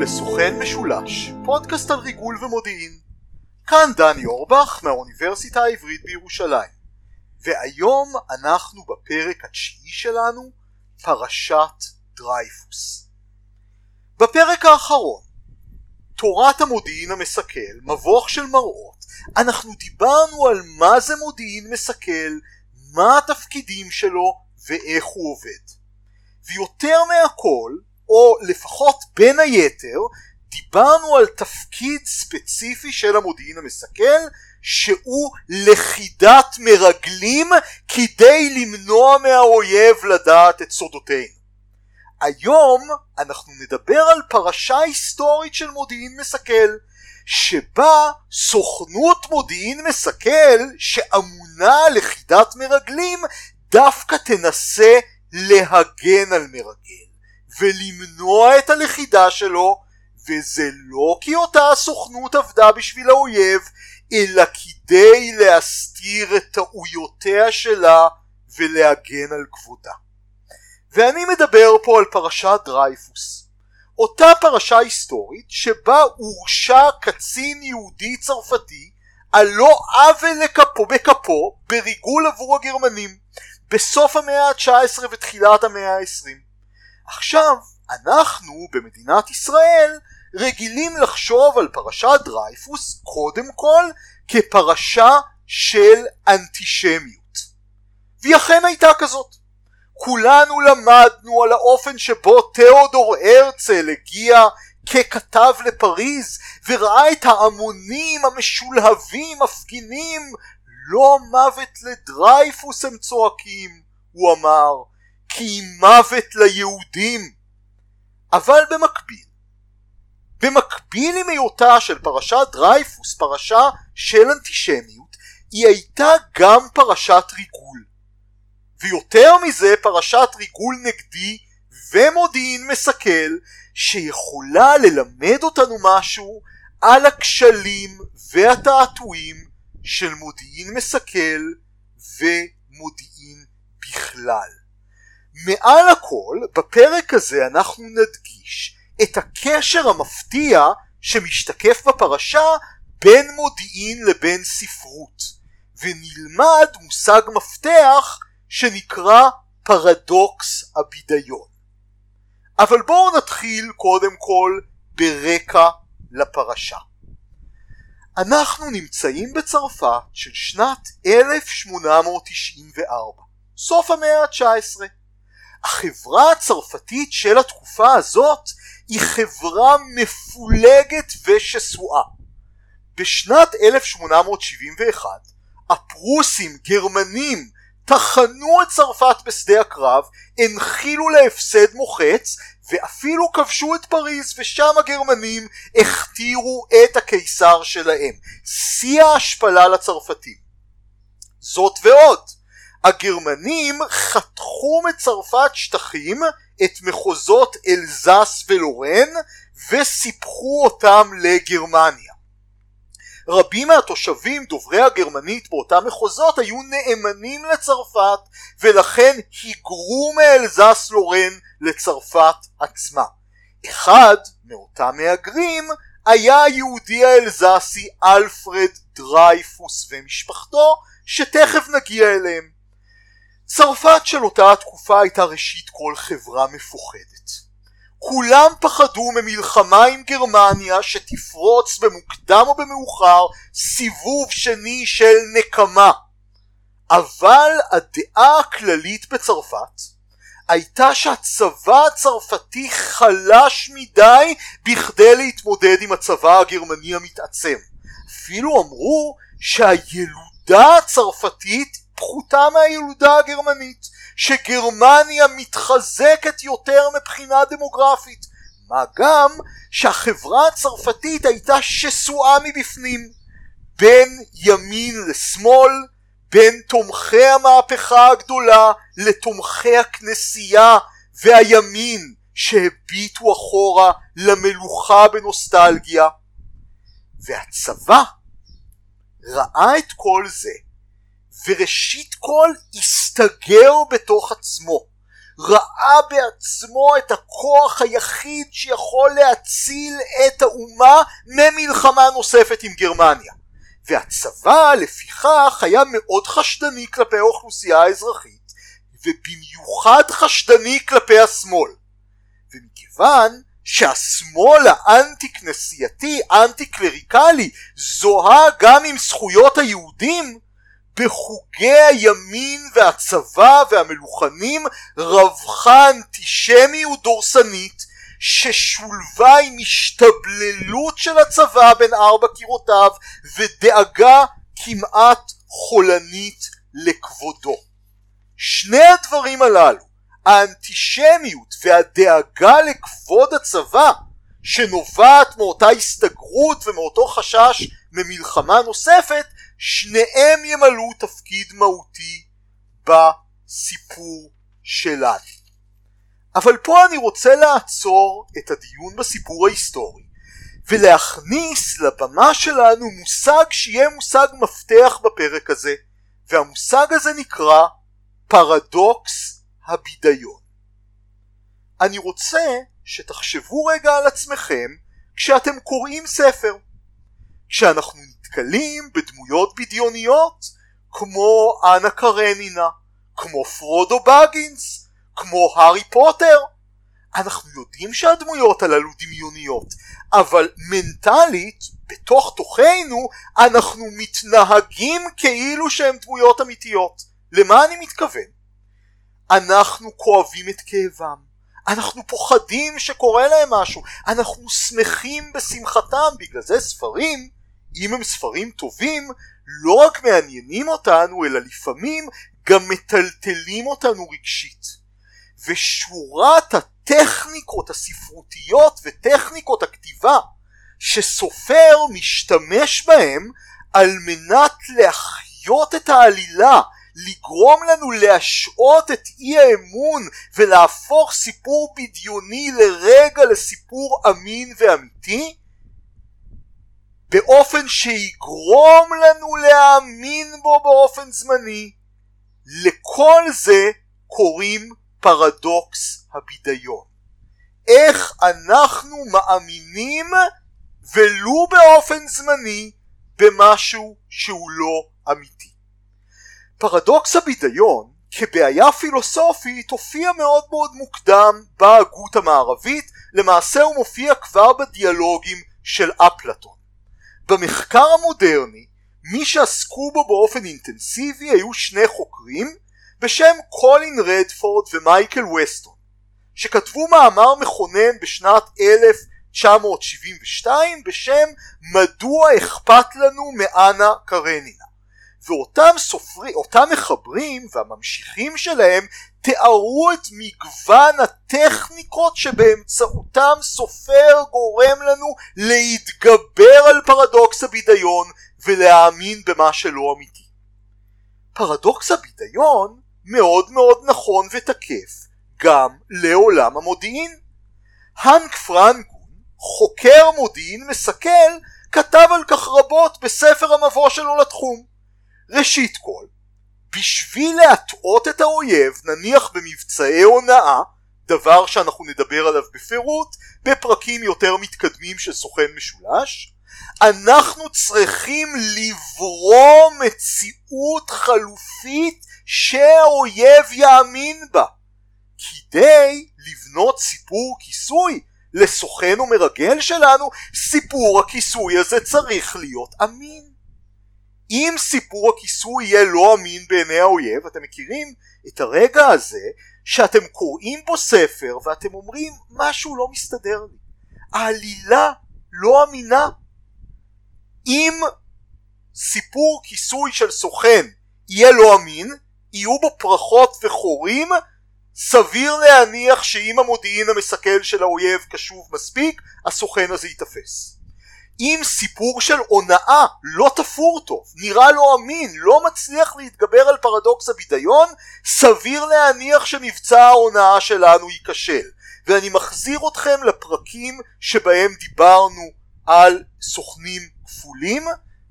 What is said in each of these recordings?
לסוכן משולש, פודקאסט על ריגול ומודיעין. כאן דני אורבך מהאוניברסיטה העברית בירושלים, והיום אנחנו בפרק התשיעי שלנו, פרשת דרייפוס. בפרק האחרון, תורת המודיעין המסכל, מבוך של מראות, אנחנו דיברנו על מה זה מודיעין מסכל, מה התפקידים שלו ואיך הוא עובד. ויותר מהכל, או לפחות בין היתר, דיברנו על תפקיד ספציפי של המודיעין המסכל שהוא לכידת מרגלים כדי למנוע מהאויב לדעת את סודותינו. היום אנחנו נדבר על פרשה היסטורית של מודיעין מסכל שבה סוכנות מודיעין מסכל שאמונה על לכידת מרגלים דווקא תנסה להגן על מרגל ולמנוע את הלכידה שלו וזה לא כי אותה הסוכנות עבדה בשביל האויב אלא כדי להסתיר את טעויותיה שלה ולהגן על כבודה. ואני מדבר פה על פרשת דרייפוס אותה פרשה היסטורית שבה הורשע קצין יהודי צרפתי על לא עוול לכפו בכפו בריגול עבור הגרמנים בסוף המאה ה-19 ותחילת המאה ה-20. עכשיו, אנחנו במדינת ישראל רגילים לחשוב על פרשת דרייפוס קודם כל כפרשה של אנטישמיות. והיא אכן הייתה כזאת. כולנו למדנו על האופן שבו תיאודור הרצל הגיע ככתב לפריז וראה את ההמונים המשולהבים מפגינים לא מוות לדרייפוס הם צועקים, הוא אמר, כי מוות ליהודים. אבל במקביל, במקביל עם היותה של פרשת דרייפוס פרשה של אנטישמיות, היא הייתה גם פרשת ריגול. ויותר מזה פרשת ריגול נגדי ומודיעין מסכל שיכולה ללמד אותנו משהו על הכשלים והתעתועים של מודיעין מסכל ומודיעין בכלל. מעל הכל בפרק הזה אנחנו נדגיש את הקשר המפתיע שמשתקף בפרשה בין מודיעין לבין ספרות ונלמד מושג מפתח שנקרא פרדוקס הבידיון. אבל בואו נתחיל קודם כל ברקע לפרשה. אנחנו נמצאים בצרפת של שנת 1894, סוף המאה ה-19. החברה הצרפתית של התקופה הזאת היא חברה מפולגת ושסועה. בשנת 1871 הפרוסים, גרמנים, טחנו את צרפת בשדה הקרב, הנחילו להפסד מוחץ ואפילו כבשו את פריז ושם הגרמנים הכתירו את הקיסר שלהם. שיא ההשפלה לצרפתים. זאת ועוד, הגרמנים חתכו מצרפת שטחים את מחוזות אלזס ולורן וסיפחו אותם לגרמניה. רבים מהתושבים דוברי הגרמנית באותם מחוזות היו נאמנים לצרפת ולכן היגרו מאלזס לורן לצרפת עצמה. אחד מאותם מהגרים היה היהודי האלזסי אלפרד דרייפוס ומשפחתו שתכף נגיע אליהם. צרפת של אותה התקופה הייתה ראשית כל חברה מפוחדת. כולם פחדו ממלחמה עם גרמניה שתפרוץ במוקדם או במאוחר סיבוב שני של נקמה. אבל הדעה הכללית בצרפת הייתה שהצבא הצרפתי חלש מדי בכדי להתמודד עם הצבא הגרמני המתעצם. אפילו אמרו שהילודה הצרפתית פחותה מהילודה הגרמנית, שגרמניה מתחזקת יותר מבחינה דמוגרפית, מה גם שהחברה הצרפתית הייתה שסועה מבפנים, בין ימין לשמאל, בין תומכי המהפכה הגדולה לתומכי הכנסייה והימין שהביטו אחורה למלוכה בנוסטלגיה. והצבא ראה את כל זה וראשית כל הסתגר בתוך עצמו. ראה בעצמו את הכוח היחיד שיכול להציל את האומה ממלחמה נוספת עם גרמניה. והצבא לפיכך היה מאוד חשדני כלפי האוכלוסייה האזרחית ובמיוחד חשדני כלפי השמאל. ומכיוון שהשמאל האנטי כנסייתי אנטי קלריקלי זוהה גם עם זכויות היהודים בחוגי הימין והצבא והמלוכנים רווחה אנטישמיות דורסנית ששולבה עם השתבללות של הצבא בין ארבע קירותיו ודאגה כמעט חולנית לכבודו. שני הדברים הללו, האנטישמיות והדאגה לכבוד הצבא שנובעת מאותה הסתגרות ומאותו חשש ממלחמה נוספת, שניהם ימלאו תפקיד מהותי בסיפור שלנו. אבל פה אני רוצה לעצור את הדיון בסיפור ההיסטורי ולהכניס לבמה שלנו מושג שיהיה מושג מפתח בפרק הזה והמושג הזה נקרא פרדוקס הבידיון. אני רוצה שתחשבו רגע על עצמכם כשאתם קוראים ספר. כשאנחנו נתקלים בדמויות בדיוניות כמו אנה קרנינה, כמו פרודו בגינס, כמו הארי פוטר. אנחנו יודעים שהדמויות הללו דמיוניות, אבל מנטלית, בתוך תוכנו, אנחנו מתנהגים כאילו שהן דמויות אמיתיות. למה אני מתכוון? אנחנו כואבים את כאבם, אנחנו פוחדים שקורה להם משהו, אנחנו שמחים בשמחתם, בגלל זה ספרים, אם הם ספרים טובים, לא רק מעניינים אותנו, אלא לפעמים גם מטלטלים אותנו רגשית. ושורת הטכניקות הספרותיות וטכניקות הכתיבה שסופר משתמש בהם על מנת להחיות את העלילה, לגרום לנו להשעות את אי האמון ולהפוך סיפור בדיוני לרגע לסיפור אמין ואמיתי באופן שיגרום לנו להאמין בו באופן זמני. לכל זה קוראים פרדוקס הבידיון. איך אנחנו מאמינים ולו באופן זמני במשהו שהוא לא אמיתי. פרדוקס הבידיון כבעיה פילוסופית הופיע מאוד מאוד מוקדם בהגות המערבית, למעשה הוא מופיע כבר בדיאלוגים של אפלטון. במחקר המודרני מי שעסקו בו באופן אינטנסיבי היו שני חוקרים בשם קולין רדפורד ומייקל וסטון שכתבו מאמר מכונן בשנת 1972 בשם מדוע אכפת לנו מאנה קרנינה? ואותם סופרים, אותם מחברים והממשיכים שלהם תיארו את מגוון הטכניקות שבאמצעותם סופר גורם לנו להתגבר על פרדוקס הבידיון ולהאמין במה שלא אמיתי. פרדוקס הבידיון מאוד מאוד נכון ותקף גם לעולם המודיעין. האנק פרנקון, חוקר מודיעין מסכל, כתב על כך רבות בספר המבוא שלו לתחום. ראשית כל, בשביל להטעות את האויב, נניח במבצעי הונאה, דבר שאנחנו נדבר עליו בפירוט בפרקים יותר מתקדמים של סוכן משולש, אנחנו צריכים לברוא מציאות חלופית שהאויב יאמין בה כדי לבנות סיפור כיסוי לסוכן ומרגל שלנו סיפור הכיסוי הזה צריך להיות אמין אם סיפור הכיסוי יהיה לא אמין בעיני האויב אתם מכירים את הרגע הזה שאתם קוראים בו ספר ואתם אומרים משהו לא מסתדר לי. העלילה לא אמינה. אם סיפור כיסוי של סוכן יהיה לא אמין יהיו בו פרחות וחורים סביר להניח שאם המודיעין המסכל של האויב קשוב מספיק הסוכן הזה ייתפס אם סיפור של הונאה לא תפור טוב, נראה לא אמין, לא מצליח להתגבר על פרדוקס הבידיון, סביר להניח שמבצע ההונאה שלנו ייכשל. ואני מחזיר אתכם לפרקים שבהם דיברנו על סוכנים כפולים,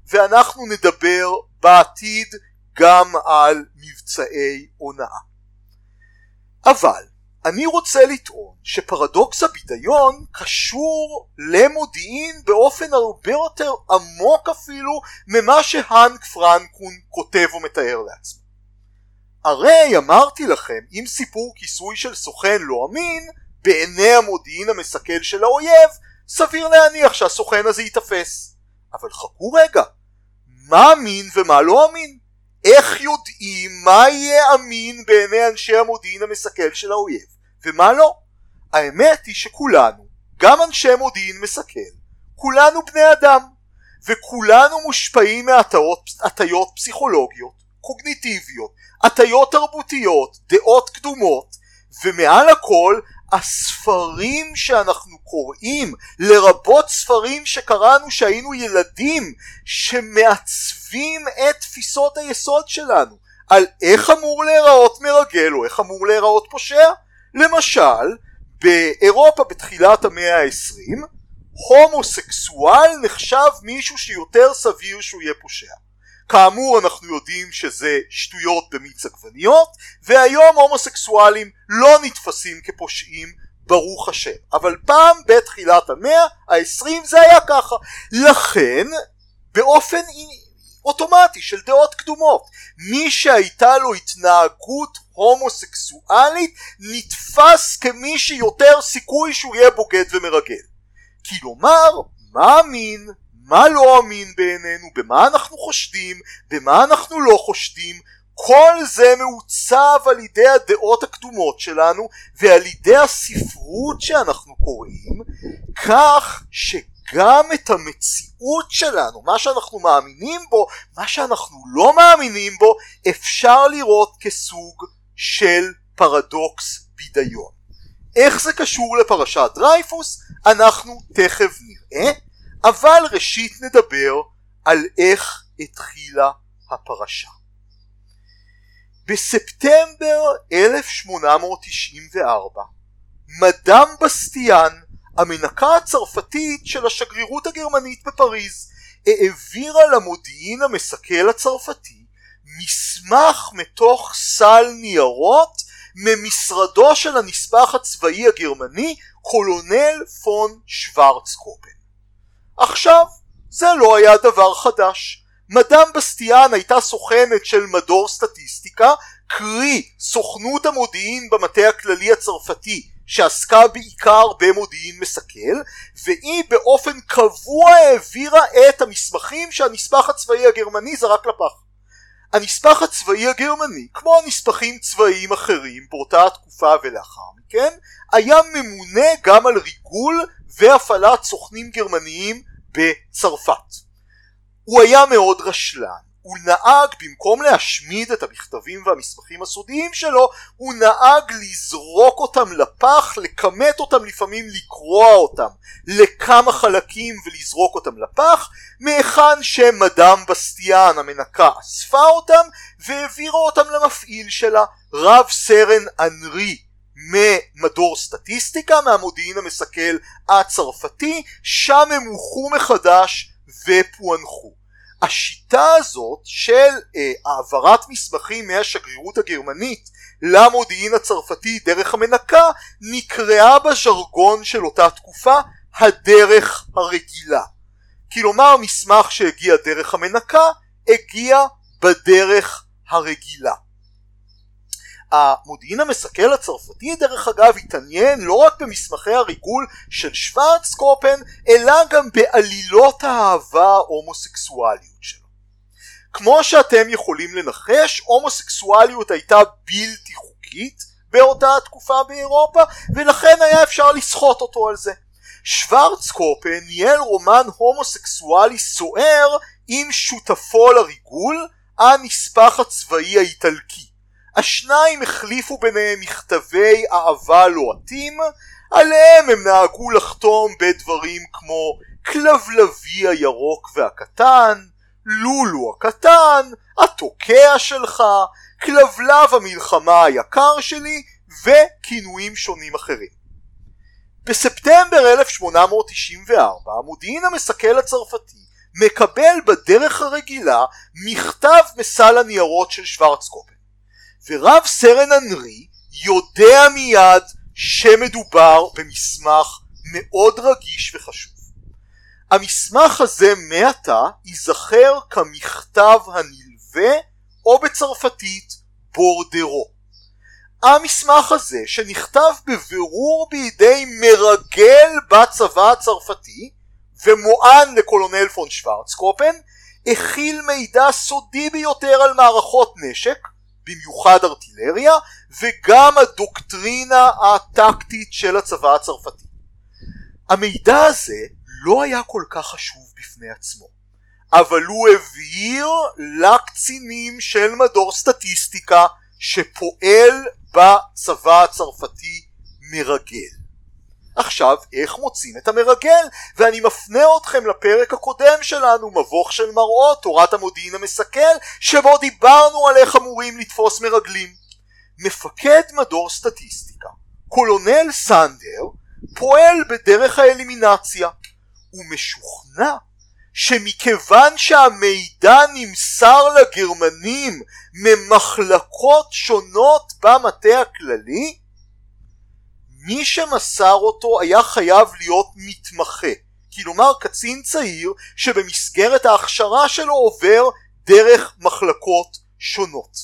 ואנחנו נדבר בעתיד גם על מבצעי הונאה. אבל אני רוצה לטעון שפרדוקס הבידיון קשור למודיעין באופן הרבה יותר עמוק אפילו ממה שהאנק פרנקון כותב ומתאר לעצמו. הרי אמרתי לכם אם סיפור כיסוי של סוכן לא אמין בעיני המודיעין המסכל של האויב סביר להניח שהסוכן הזה ייתפס. אבל חכו רגע, מה אמין ומה לא אמין? איך יודעים מה יהיה אמין בעיני אנשי המודיעין המסכל של האויב ומה לא? האמת היא שכולנו, גם אנשי מודיעין מסכל, כולנו בני אדם וכולנו מושפעים מהטיות פסיכולוגיות, קוגניטיביות, הטיות תרבותיות, דעות קדומות ומעל הכל הספרים שאנחנו קוראים, לרבות ספרים שקראנו שהיינו ילדים, שמעצבים את תפיסות היסוד שלנו, על איך אמור להיראות מרגל או איך אמור להיראות פושע. למשל, באירופה בתחילת המאה העשרים, הומוסקסואל נחשב מישהו שיותר סביר שהוא יהיה פושע. כאמור אנחנו יודעים שזה שטויות במיץ עגבניות והיום הומוסקסואלים לא נתפסים כפושעים ברוך השם אבל פעם בתחילת המאה העשרים זה היה ככה לכן באופן אוטומטי של דעות קדומות. מי שהייתה לו התנהגות הומוסקסואלית נתפס כמי שיותר סיכוי שהוא יהיה בוגד ומרגל. כלומר מאמין מה לא אמין בעינינו, במה אנחנו חושדים, במה אנחנו לא חושדים, כל זה מעוצב על ידי הדעות הקדומות שלנו ועל ידי הספרות שאנחנו קוראים כך שגם את המציאות שלנו, מה שאנחנו מאמינים בו, מה שאנחנו לא מאמינים בו, אפשר לראות כסוג של פרדוקס בידיון. איך זה קשור לפרשת דרייפוס? אנחנו תכף נראה. אבל ראשית נדבר על איך התחילה הפרשה. בספטמבר 1894 מדאם בסטיאן המנקה הצרפתית של השגרירות הגרמנית בפריז העבירה למודיעין המסכל הצרפתי מסמך מתוך סל ניירות ממשרדו של הנספח הצבאי הגרמני קולונל פון שוורצקופן עכשיו, זה לא היה דבר חדש. מדאם בסטיאן הייתה סוכנת של מדור סטטיסטיקה, קרי סוכנות המודיעין במטה הכללי הצרפתי שעסקה בעיקר במודיעין מסכל, והיא באופן קבוע העבירה את המסמכים שהנספח הצבאי הגרמני זרק לפח. הנספח הצבאי הגרמני, כמו נספחים צבאיים אחרים באותה התקופה ולאחר מכן, היה ממונה גם על ריגול והפעלת סוכנים גרמניים בצרפת. הוא היה מאוד רשלן, הוא נהג במקום להשמיד את המכתבים והמסמכים הסודיים שלו, הוא נהג לזרוק אותם לפח, לכמת אותם לפעמים לקרוע אותם לכמה חלקים ולזרוק אותם לפח, מהיכן שמדאם בסטיאן המנקה אספה אותם והעבירה אותם למפעיל שלה, רב סרן אנרי ממדור סטטיסטיקה מהמודיעין המסכל הצרפתי שם הם הוכו מחדש ופוענחו. השיטה הזאת של אה, העברת מסמכים מהשגרירות הגרמנית למודיעין הצרפתי דרך המנקה נקראה בז'רגון של אותה תקופה הדרך הרגילה. כלומר מסמך שהגיע דרך המנקה הגיע בדרך הרגילה. המודיעין המסכל הצרפתי דרך אגב התעניין לא רק במסמכי הריגול של שוורצקופן אלא גם בעלילות האהבה ההומוסקסואליות שלו. כמו שאתם יכולים לנחש הומוסקסואליות הייתה בלתי חוקית באותה התקופה באירופה ולכן היה אפשר לסחוט אותו על זה. שוורצקופן ניהל רומן הומוסקסואלי סוער עם שותפו לריגול הנספח הצבאי האיטלקי השניים החליפו ביניהם מכתבי אהבה לוהטים, עליהם הם נהגו לחתום בדברים כמו כלבלבי הירוק והקטן, לולו הקטן, התוקע שלך, כלבלב המלחמה היקר שלי, וכינויים שונים אחרים. בספטמבר 1894 המודיעין המסכל הצרפתי מקבל בדרך הרגילה מכתב מסל הניירות של שוורצקופן ורב סרן אנרי יודע מיד שמדובר במסמך מאוד רגיש וחשוב. המסמך הזה מעתה ייזכר כמכתב הנלווה או בצרפתית בורדרו. המסמך הזה שנכתב בבירור בידי מרגל בצבא הצרפתי ומוען לקולונל פון שוורצקופן הכיל מידע סודי ביותר על מערכות נשק במיוחד ארטילריה וגם הדוקטרינה הטקטית של הצבא הצרפתי. המידע הזה לא היה כל כך חשוב בפני עצמו אבל הוא הבהיר לקצינים של מדור סטטיסטיקה שפועל בצבא הצרפתי מרגל. עכשיו איך מוצאים את המרגל? ואני מפנה אתכם לפרק הקודם שלנו מבוך של מראות תורת המודיעין המסכל שבו דיברנו על איך אמורים לתפוס מרגלים. מפקד מדור סטטיסטיקה קולונל סנדר פועל בדרך האלימינציה הוא משוכנע שמכיוון שהמידע נמסר לגרמנים ממחלקות שונות במטה הכללי מי שמסר אותו היה חייב להיות מתמחה כלומר קצין צעיר שבמסגרת ההכשרה שלו עובר דרך מחלקות שונות.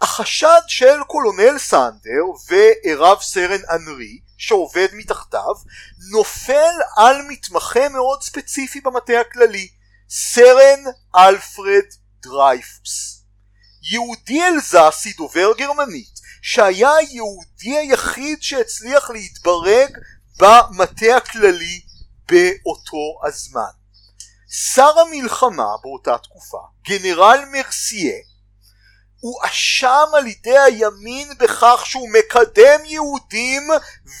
החשד של קולונל סנדר ורב סרן אנרי שעובד מתחתיו נופל על מתמחה מאוד ספציפי במטה הכללי סרן אלפרד דרייפוס יהודי אלזסי דובר גרמנית שהיה היהודי היחיד שהצליח להתברג במטה הכללי באותו הזמן. שר המלחמה באותה תקופה, גנרל מרסייה, הואשם על ידי הימין בכך שהוא מקדם יהודים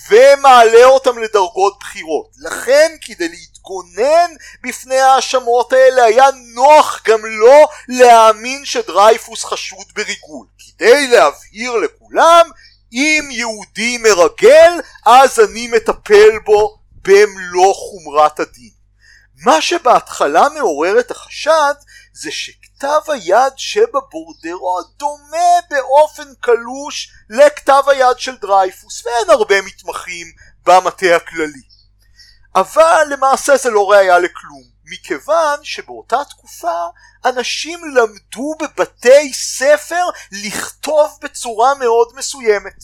ומעלה אותם לדרגות בחירות. לכן כדי להתגונן בפני ההאשמות האלה היה נוח גם לא להאמין שדרייפוס חשוד בריגול. כדי להבהיר לכולם אם יהודי מרגל אז אני מטפל בו במלוא חומרת הדין. מה שבהתחלה מעורר את החשד זה שכתב היד שבבורדרו דומה באופן קלוש לכתב היד של דרייפוס ואין הרבה מתמחים במטה הכללי. אבל למעשה זה לא ראיה לכלום מכיוון שבאותה תקופה אנשים למדו בבתי ספר לכתוב בצורה מאוד מסוימת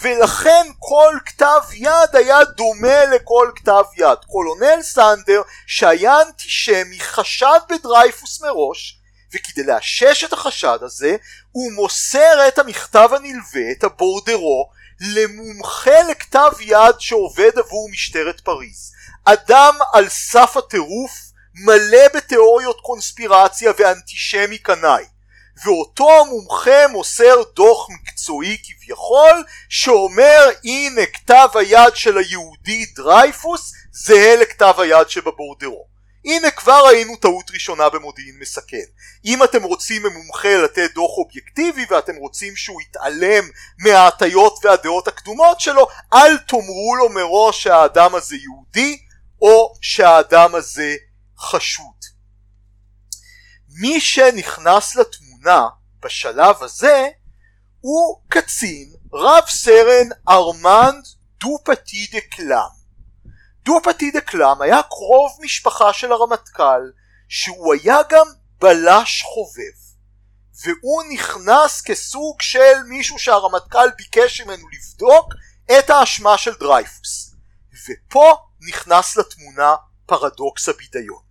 ולכן כל כתב יד היה דומה לכל כתב יד. קולונל סנדר שהיה אנטישמי חשד בדרייפוס מראש וכדי לאשש את החשד הזה הוא מוסר את המכתב הנלווה, את הבורדרו, למומחה לכתב יד שעובד עבור משטרת פריז. אדם על סף הטירוף מלא בתיאוריות קונספירציה ואנטישמי קנאי ואותו המומחה מוסר דוח מקצועי כביכול שאומר הנה כתב היד של היהודי דרייפוס זהה לכתב היד שבבורדרו הנה כבר ראינו טעות ראשונה במודיעין מסכן אם אתם רוצים ממומחה לתת דוח אובייקטיבי ואתם רוצים שהוא יתעלם מההטיות והדעות הקדומות שלו אל תאמרו לו מראש שהאדם הזה יהודי או שהאדם הזה חשוד מי שנכנס לתמונה בשלב הזה הוא קצין רב סרן ארמנד דו-פטי דה קלאם. דו-פטי דה קלאם היה קרוב משפחה של הרמטכ"ל שהוא היה גם בלש חובב והוא נכנס כסוג של מישהו שהרמטכ"ל ביקש ממנו לבדוק את האשמה של דרייפוס ופה נכנס לתמונה פרדוקס הבידיון.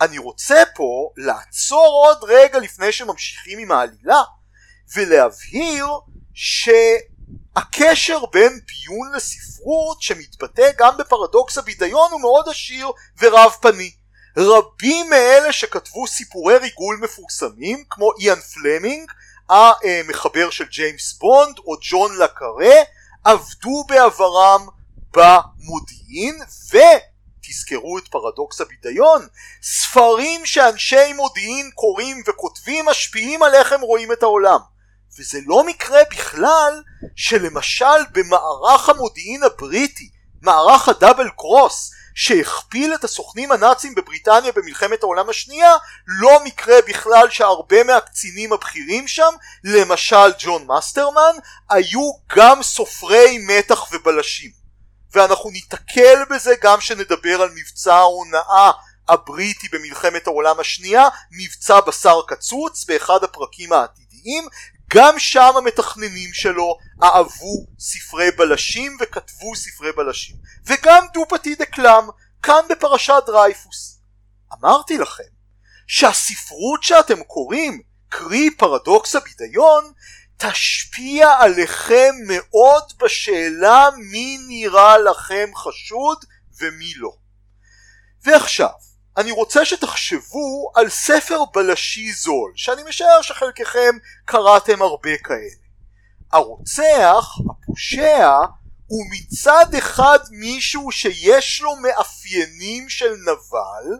אני רוצה פה לעצור עוד רגע לפני שממשיכים עם העלילה ולהבהיר שהקשר בין פיון לספרות שמתבטא גם בפרדוקס הבידיון הוא מאוד עשיר ורב פני. רבים מאלה שכתבו סיפורי ריגול מפורסמים כמו איאן פלמינג המחבר של ג'יימס בונד או ג'ון לקארה עבדו בעברם במודיעין ותזכרו את פרדוקס הבידיון ספרים שאנשי מודיעין קוראים וכותבים משפיעים על איך הם רואים את העולם וזה לא מקרה בכלל שלמשל במערך המודיעין הבריטי מערך הדאבל קרוס שהכפיל את הסוכנים הנאצים בבריטניה במלחמת העולם השנייה לא מקרה בכלל שהרבה מהקצינים הבכירים שם למשל ג'ון מאסטרמן היו גם סופרי מתח ובלשים. ואנחנו ניתקל בזה גם שנדבר על מבצע ההונאה הבריטי במלחמת העולם השנייה מבצע בשר קצוץ באחד הפרקים העתידיים גם שם המתכננים שלו אהבו ספרי בלשים וכתבו ספרי בלשים. וגם דו-פתי דקלם כאן בפרשת דרייפוס. אמרתי לכם שהספרות שאתם קוראים קרי פרדוקס הבידיון תשפיע עליכם מאוד בשאלה מי נראה לכם חשוד ומי לא. ועכשיו אני רוצה שתחשבו על ספר בלשי זול, שאני משער שחלקכם קראתם הרבה כאלה. הרוצח, הפושע, הוא מצד אחד מישהו שיש לו מאפיינים של נבל,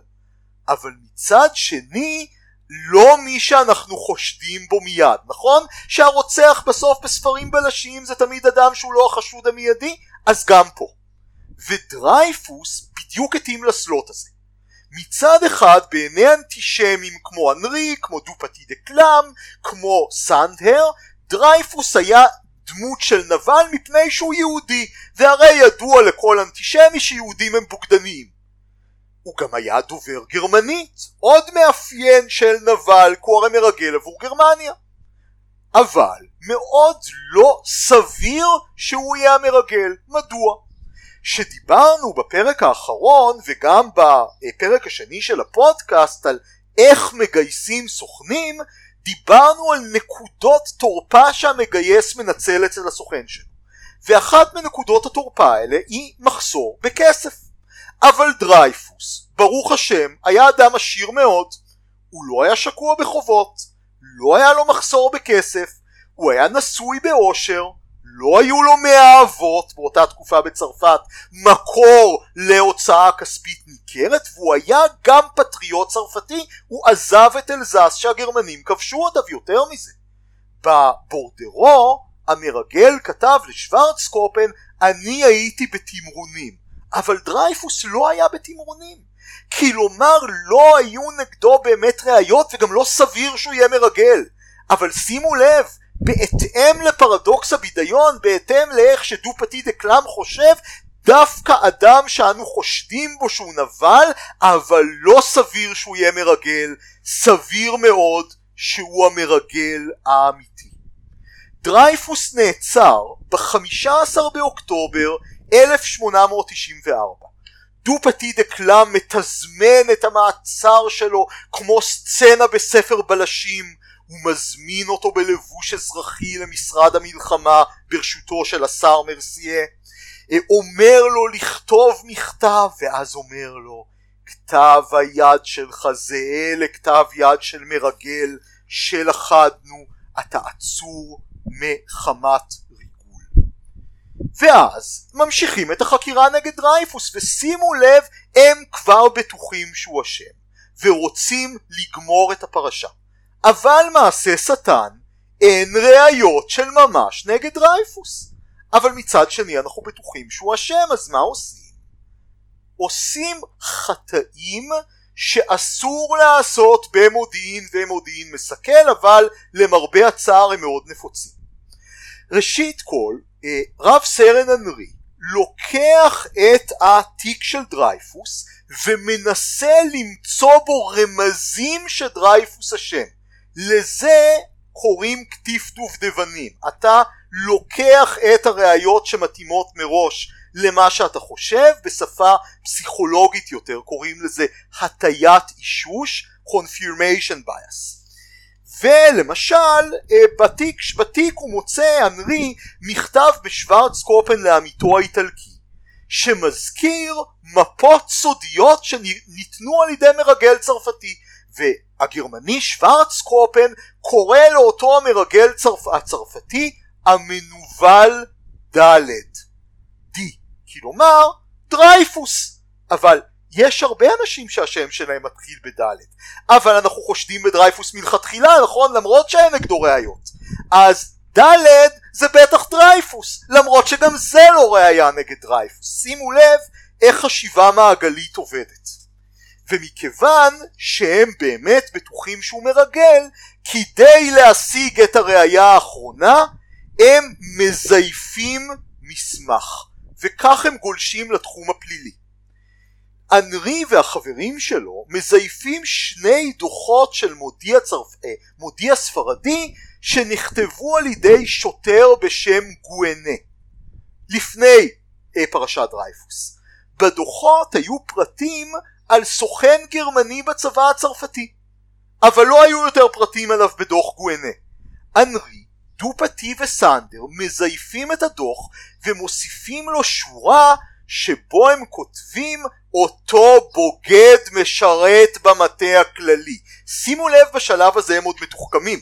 אבל מצד שני לא מי שאנחנו חושדים בו מיד, נכון? שהרוצח בסוף בספרים בלשיים זה תמיד אדם שהוא לא החשוד המיידי, אז גם פה. ודרייפוס בדיוק התאים לסלוט הזה. מצד אחד בעיני אנטישמים כמו אנרי, כמו דו-פתי דה קלאם, כמו סנדהר, דרייפוס היה דמות של נבל מפני שהוא יהודי, והרי ידוע לכל אנטישמי שיהודים הם בוגדניים. הוא גם היה דובר גרמנית, עוד מאפיין של נבל, כי הוא הרי מרגל עבור גרמניה. אבל מאוד לא סביר שהוא יהיה המרגל. מדוע? שדיברנו בפרק האחרון וגם בפרק השני של הפודקאסט על איך מגייסים סוכנים, דיברנו על נקודות תורפה שהמגייס מנצל אצל הסוכן שלו. ואחת מנקודות התורפה האלה היא מחסור בכסף. אבל דרייפוס, ברוך השם, היה אדם עשיר מאוד. הוא לא היה שקוע בחובות, לא היה לו מחסור בכסף, הוא היה נשוי באושר, לא היו לו מאהבות באותה תקופה בצרפת מקור להוצאה כספית ניכרת והוא היה גם פטריוט צרפתי הוא עזב את אלזס שהגרמנים כבשו אותיו יותר מזה. בבורדרו המרגל כתב לשוורצקופן אני הייתי בתמרונים אבל דרייפוס לא היה בתמרונים. כלומר לא היו נגדו באמת ראיות וגם לא סביר שהוא יהיה מרגל. אבל שימו לב בהתאם לפרדוקס הבידיון, בהתאם לאיך שדו פתי דה קלאם חושב, דווקא אדם שאנו חושדים בו שהוא נבל, אבל לא סביר שהוא יהיה מרגל, סביר מאוד שהוא המרגל האמיתי. דרייפוס נעצר ב-15 באוקטובר 1894. דו פתי דה קלאם מתזמן את המעצר שלו כמו סצנה בספר בלשים הוא מזמין אותו בלבוש אזרחי למשרד המלחמה ברשותו של השר מרסייה. אה, אומר לו לכתוב מכתב ואז אומר לו כתב היד שלך זהה לכתב יד של מרגל שלכדנו אתה עצור מחמת ריגול. ואז ממשיכים את החקירה נגד דרייפוס ושימו לב הם כבר בטוחים שהוא אשם ורוצים לגמור את הפרשה אבל מעשה שטן אין ראיות של ממש נגד דרייפוס. אבל מצד שני אנחנו בטוחים שהוא אשם, אז מה עושים? עושים חטאים שאסור לעשות במודיעין ומודיעין מסכל, אבל למרבה הצער הם מאוד נפוצים. ראשית כל, אה, רב סרן אנרי לוקח את התיק של דרייפוס ומנסה למצוא בו רמזים שדרייפוס אשם. לזה קוראים קטיף דובדבנים. אתה לוקח את הראיות שמתאימות מראש למה שאתה חושב, בשפה פסיכולוגית יותר קוראים לזה הטיית אישוש, confirmation bias. ולמשל אה, בתיק, בתיק הוא מוצא אנרי מכתב בשוורץ קופן לעמיתו האיטלקי שמזכיר מפות סודיות שניתנו על ידי מרגל צרפתי והגרמני שוורצקופן קורא לאותו המרגל צרפ... הצרפתי המנוול ד' D. כלומר דרייפוס. אבל יש הרבה אנשים שהשם שלהם מתחיל בד' אבל אנחנו חושדים בדרייפוס מלכתחילה נכון? למרות שאין נגדו ראיות. אז ד' זה בטח דרייפוס, למרות שגם זה לא ראייה נגד דרייפוס. שימו לב איך חשיבה מעגלית עובדת. ומכיוון שהם באמת בטוחים שהוא מרגל, כדי להשיג את הראייה האחרונה, הם מזייפים מסמך, וכך הם גולשים לתחום הפלילי. אנרי והחברים שלו מזייפים שני דוחות של מודיע, צרפ... אה, מודיע ספרדי שנכתבו על ידי שוטר בשם גואנה לפני אה, פרשת דרייפוס. בדוחות היו פרטים על סוכן גרמני בצבא הצרפתי אבל לא היו יותר פרטים עליו בדוח גואנה. אנרי, דופטי וסנדר מזייפים את הדוח ומוסיפים לו שורה שבו הם כותבים אותו בוגד משרת במטה הכללי. שימו לב בשלב הזה הם עוד מתוחכמים.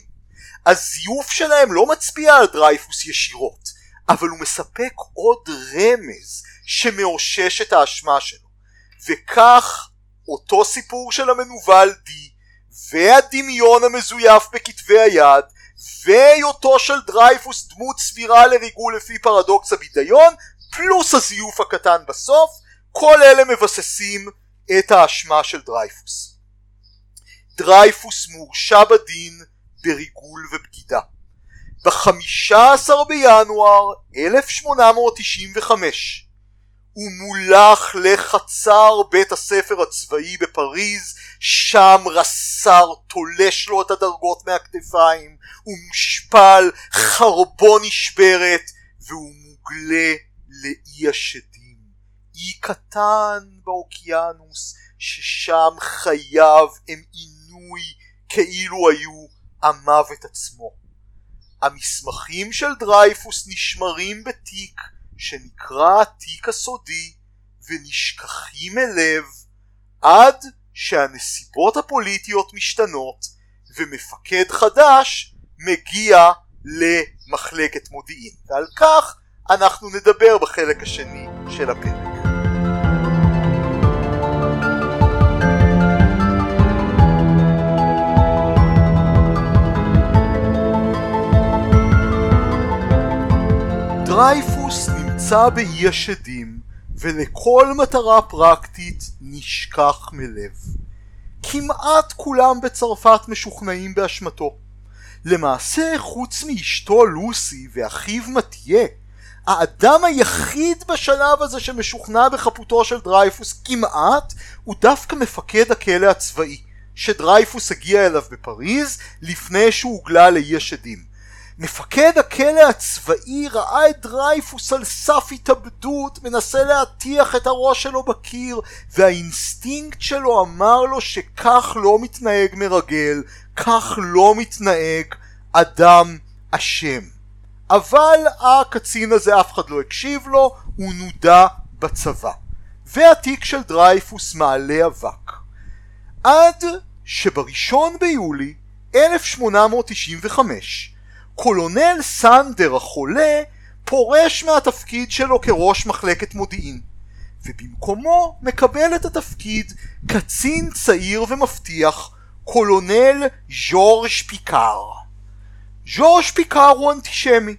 הזיוף שלהם לא מצביע על דרייפוס ישירות, אבל הוא מספק עוד רמז שמאושש את האשמה שלו. וכך אותו סיפור של המנוול D והדמיון המזויף בכתבי היד והיותו של דרייפוס דמות סבירה לריגול לפי פרדוקס הבידיון פלוס הזיוף הקטן בסוף כל אלה מבססים את האשמה של דרייפוס. דרייפוס מורשע בדין בריגול ובגידה. ב-15 בינואר 1895 הוא מולח לחצר בית הספר הצבאי בפריז, שם רס"ר תולש לו את הדרגות מהכתפיים, הוא מושפל, חרבו נשברת, והוא מוגלה לאי השדים. אי קטן באוקיינוס, ששם חייו הם עינוי כאילו היו המוות עצמו. המסמכים של דרייפוס נשמרים בתיק שנקרא התיק הסודי ונשכחים אל עד שהנסיבות הפוליטיות משתנות ומפקד חדש מגיע למחלקת מודיעין ועל כך אנחנו נדבר בחלק השני של הפרק. דרייפוס באי השדים ולכל מטרה פרקטית נשכח מלב. כמעט כולם בצרפת משוכנעים באשמתו. למעשה חוץ מאשתו לוסי ואחיו מתיה האדם היחיד בשלב הזה שמשוכנע בחפותו של דרייפוס כמעט הוא דווקא מפקד הכלא הצבאי שדרייפוס הגיע אליו בפריז לפני שהוא הוגלה לאי השדים. מפקד הכלא הצבאי ראה את דרייפוס על סף התאבדות, מנסה להטיח את הראש שלו בקיר, והאינסטינקט שלו אמר לו שכך לא מתנהג מרגל, כך לא מתנהג אדם אשם. אבל הקצין הזה אף אחד לא הקשיב לו, הוא נודע בצבא. והתיק של דרייפוס מעלה אבק. עד שבראשון ביולי 1895 קולונל סנדר החולה פורש מהתפקיד שלו כראש מחלקת מודיעין ובמקומו מקבל את התפקיד קצין צעיר ומבטיח קולונל ז'ורג' פיקאר. ז'ורג' פיקאר הוא אנטישמי.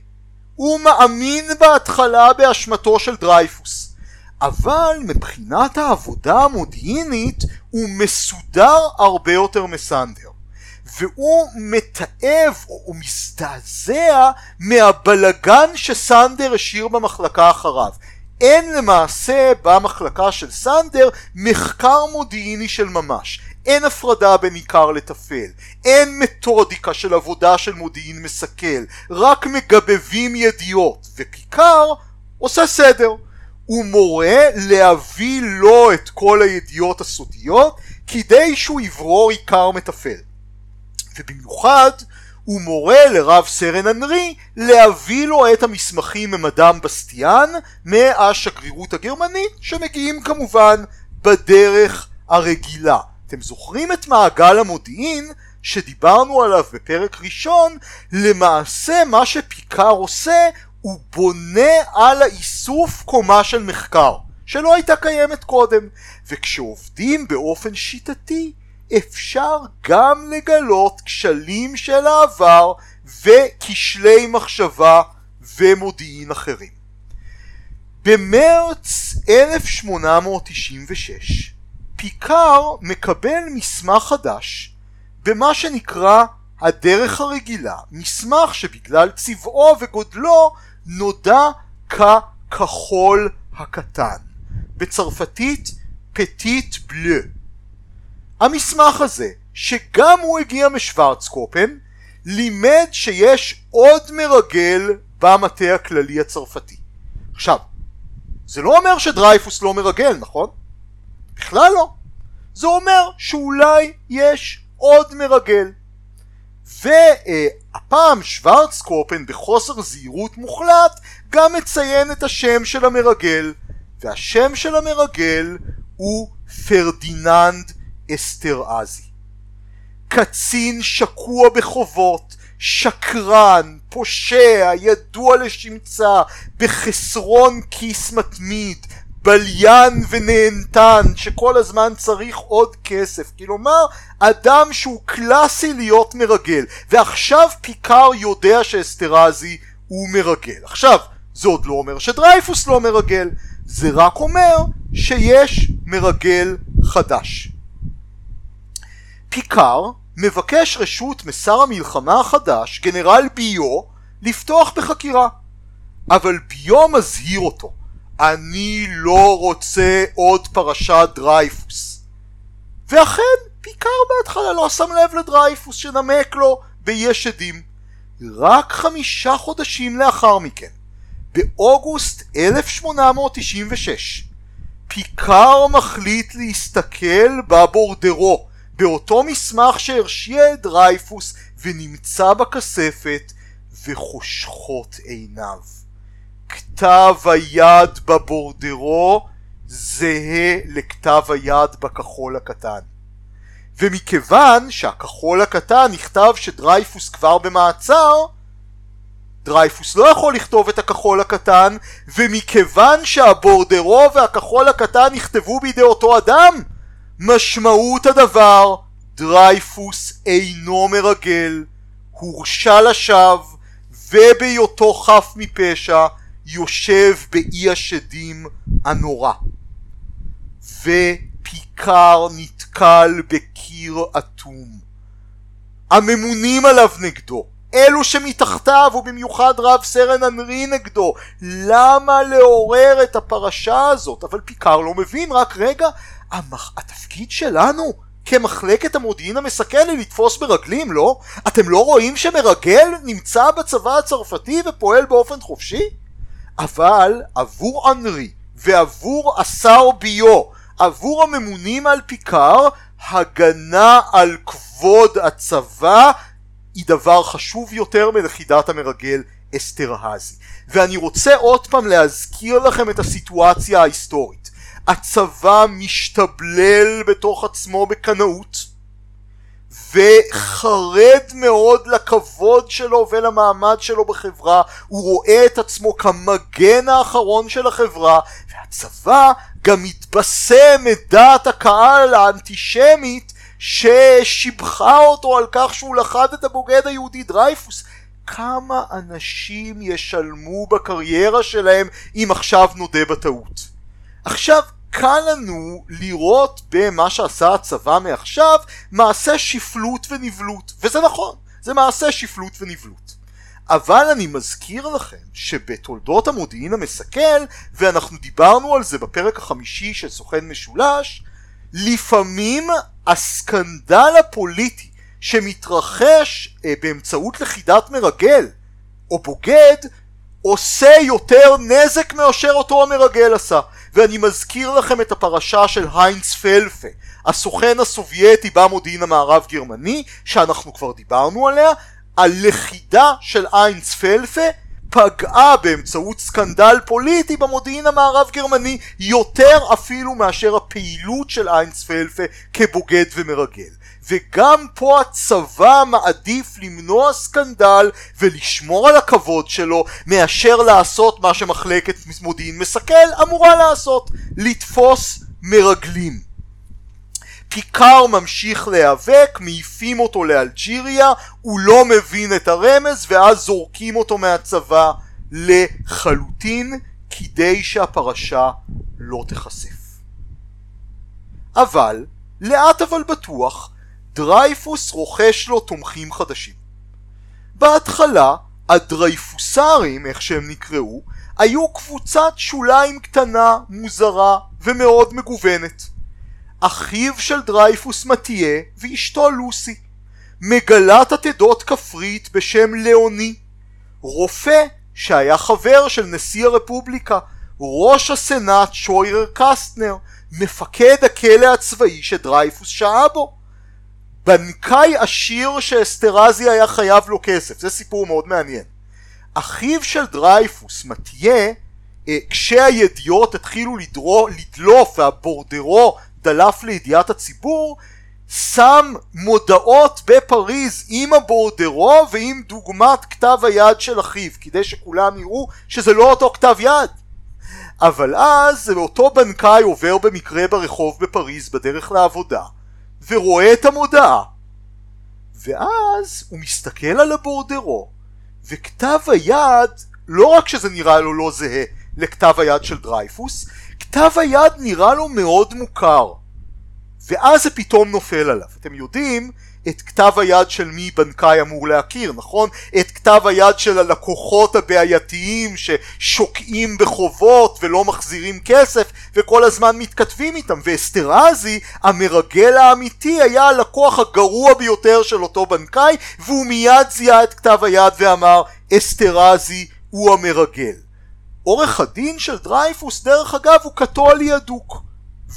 הוא מאמין בהתחלה באשמתו של דרייפוס. אבל מבחינת העבודה המודיעינית הוא מסודר הרבה יותר מסנדר. והוא מתעב או מזדעזע מהבלגן שסנדר השאיר במחלקה אחריו. אין למעשה במחלקה של סנדר מחקר מודיעיני של ממש. אין הפרדה בין עיקר לטפל, אין מתודיקה של עבודה של מודיעין מסכל, רק מגבבים ידיעות, ופיקר עושה סדר. הוא מורה להביא לו את כל הידיעות הסודיות כדי שהוא יברור עיקר מטפל. ובמיוחד הוא מורה לרב סרן אנרי להביא לו את המסמכים ממדאם בסטיאן מהשגרירות הגרמנית שמגיעים כמובן בדרך הרגילה. אתם זוכרים את מעגל המודיעין שדיברנו עליו בפרק ראשון? למעשה מה שפיקר עושה הוא בונה על האיסוף קומה של מחקר שלא הייתה קיימת קודם וכשעובדים באופן שיטתי אפשר גם לגלות כשלים של העבר וכשלי מחשבה ומודיעין אחרים. במרץ 1896 פיקר מקבל מסמך חדש במה שנקרא הדרך הרגילה, מסמך שבגלל צבעו וגודלו נודע ככחול הקטן, בצרפתית פטיט בלו. המסמך הזה, שגם הוא הגיע משוורצקופן, לימד שיש עוד מרגל במטה הכללי הצרפתי. עכשיו, זה לא אומר שדרייפוס לא מרגל, נכון? בכלל לא. זה אומר שאולי יש עוד מרגל. והפעם שוורצקופן בחוסר זהירות מוחלט גם מציין את השם של המרגל והשם של המרגל הוא פרדיננד אסטרעזי. קצין שקוע בחובות, שקרן, פושע, ידוע לשמצה, בחסרון כיס מתמיד, בליין ונהנתן שכל הזמן צריך עוד כסף. כלומר אדם שהוא קלאסי להיות מרגל. ועכשיו פיקר יודע שאסטרזי הוא מרגל. עכשיו זה עוד לא אומר שדרייפוס לא מרגל זה רק אומר שיש מרגל חדש פיקר מבקש רשות משר המלחמה החדש גנרל ביו לפתוח בחקירה אבל ביו מזהיר אותו אני לא רוצה עוד פרשת דרייפוס. ואכן, פיקאר בהתחלה לא שם לב לדרייפוס שנמק לו באי השדים. רק חמישה חודשים לאחר מכן, באוגוסט 1896, פיקאר מחליט להסתכל בבורדרו, באותו מסמך שהרשיע את דרייפוס ונמצא בכספת, וחושכות עיניו. כתב היד בבורדרו זהה לכתב היד בכחול הקטן. ומכיוון שהכחול הקטן נכתב שדרייפוס כבר במעצר, דרייפוס לא יכול לכתוב את הכחול הקטן, ומכיוון שהבורדרו והכחול הקטן נכתבו בידי אותו אדם, משמעות הדבר, דרייפוס אינו מרגל, הורשע לשווא, ובהיותו חף מפשע, יושב באי השדים הנורא. ופיקר נתקל בקיר אטום. הממונים עליו נגדו אלו שמתחתיו ובמיוחד רב סרן אנרי נגדו למה לעורר את הפרשה הזאת? אבל פיקר לא מבין רק רגע המח... התפקיד שלנו כמחלקת המודיעין המסכל היא לתפוס ברגלים לא? אתם לא רואים שמרגל נמצא בצבא הצרפתי ופועל באופן חופשי? אבל עבור אנרי ועבור השר ביו, עבור הממונים על פיקר, הגנה על כבוד הצבא היא דבר חשוב יותר מלכידת המרגל אסתרהזי. ואני רוצה עוד פעם להזכיר לכם את הסיטואציה ההיסטורית. הצבא משתבלל בתוך עצמו בקנאות וחרד מאוד לכבוד שלו ולמעמד שלו בחברה, הוא רואה את עצמו כמגן האחרון של החברה, והצבא גם מתבשם את דעת הקהל האנטישמית ששיבחה אותו על כך שהוא לכד את הבוגד היהודי דרייפוס. כמה אנשים ישלמו בקריירה שלהם אם עכשיו נודה בטעות. עכשיו קל לנו לראות במה שעשה הצבא מעכשיו מעשה שפלות ונבלות וזה נכון זה מעשה שפלות ונבלות. אבל אני מזכיר לכם שבתולדות המודיעין המסכל ואנחנו דיברנו על זה בפרק החמישי של סוכן משולש לפעמים הסקנדל הפוליטי שמתרחש אה, באמצעות לכידת מרגל או בוגד עושה יותר נזק מאשר אותו המרגל עשה ואני מזכיר לכם את הפרשה של היינץ פלפה הסוכן הסובייטי במודיעין המערב גרמני שאנחנו כבר דיברנו עליה. הלכידה של היינץ פלפה פגעה באמצעות סקנדל פוליטי במודיעין המערב גרמני יותר אפילו מאשר הפעילות של היינץ פלפה כבוגד ומרגל וגם פה הצבא מעדיף למנוע סקנדל ולשמור על הכבוד שלו מאשר לעשות מה שמחלקת מודיעין מסכל אמורה לעשות לתפוס מרגלים פיקר ממשיך להיאבק, מעיפים אותו לאלג'יריה, הוא לא מבין את הרמז ואז זורקים אותו מהצבא לחלוטין כדי שהפרשה לא תיחשף. אבל, לאט אבל בטוח, דרייפוס רוכש לו תומכים חדשים. בהתחלה, הדרייפוסרים, איך שהם נקראו, היו קבוצת שוליים קטנה, מוזרה ומאוד מגוונת. אחיו של דרייפוס מתיה ואשתו לוסי. מגלת עתידות כפרית בשם לאוני. רופא שהיה חבר של נשיא הרפובליקה, ראש הסנאט שוירר קסטנר, מפקד הכלא הצבאי שדרייפוס שהה בו. בנקאי עשיר שאסטרזי היה חייב לו כסף, זה סיפור מאוד מעניין. אחיו של דרייפוס, מתיה, אה, כשהידיעות התחילו לדרו, לדלוף והבורדרו דלף לידיעת הציבור, שם מודעות בפריז עם הבורדרו ועם דוגמת כתב היד של אחיו, כדי שכולם יראו שזה לא אותו כתב יד. אבל אז אותו בנקאי עובר במקרה ברחוב בפריז בדרך לעבודה, ורואה את המודעה. ואז הוא מסתכל על הבורדרו, וכתב היד, לא רק שזה נראה לו לא זהה לכתב היד של דרייפוס, כתב היד נראה לו מאוד מוכר. ואז זה פתאום נופל עליו. אתם יודעים את כתב היד של מי בנקאי אמור להכיר, נכון? את כתב היד של הלקוחות הבעייתיים ששוקעים בחובות ולא מחזירים כסף וכל הזמן מתכתבים איתם ואסתרזי המרגל האמיתי היה הלקוח הגרוע ביותר של אותו בנקאי והוא מיד זיהה את כתב היד ואמר אסתרזי הוא המרגל. עורך הדין של דרייפוס דרך אגב הוא קתולי אדוק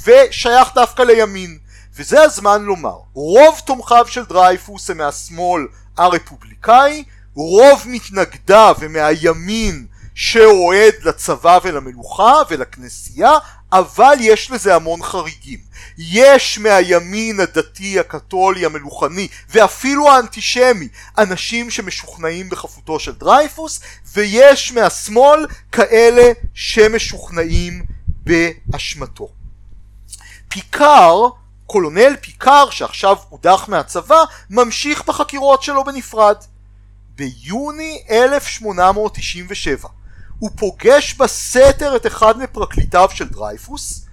ושייך דווקא לימין וזה הזמן לומר, רוב תומכיו של דרייפוס הם מהשמאל הרפובליקאי, רוב מתנגדיו הם מהימין שאוהד לצבא ולמלוכה ולכנסייה, אבל יש לזה המון חריגים. יש מהימין הדתי, הקתולי, המלוכני ואפילו האנטישמי אנשים שמשוכנעים בחפותו של דרייפוס ויש מהשמאל כאלה שמשוכנעים באשמתו. פיקאר קולונל פיקאר שעכשיו הודח מהצבא ממשיך בחקירות שלו בנפרד. ביוני 1897 הוא פוגש בסתר את אחד מפרקליטיו של דרייפוס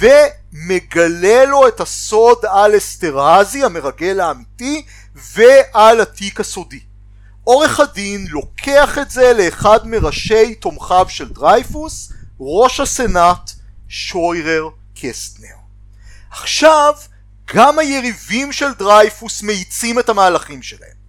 ומגלה לו את הסוד על אסתרזי המרגל האמיתי ועל התיק הסודי. עורך הדין לוקח את זה לאחד מראשי תומכיו של דרייפוס, ראש הסנאט שוירר קסטנר. עכשיו גם היריבים של דרייפוס מאיצים את המהלכים שלהם.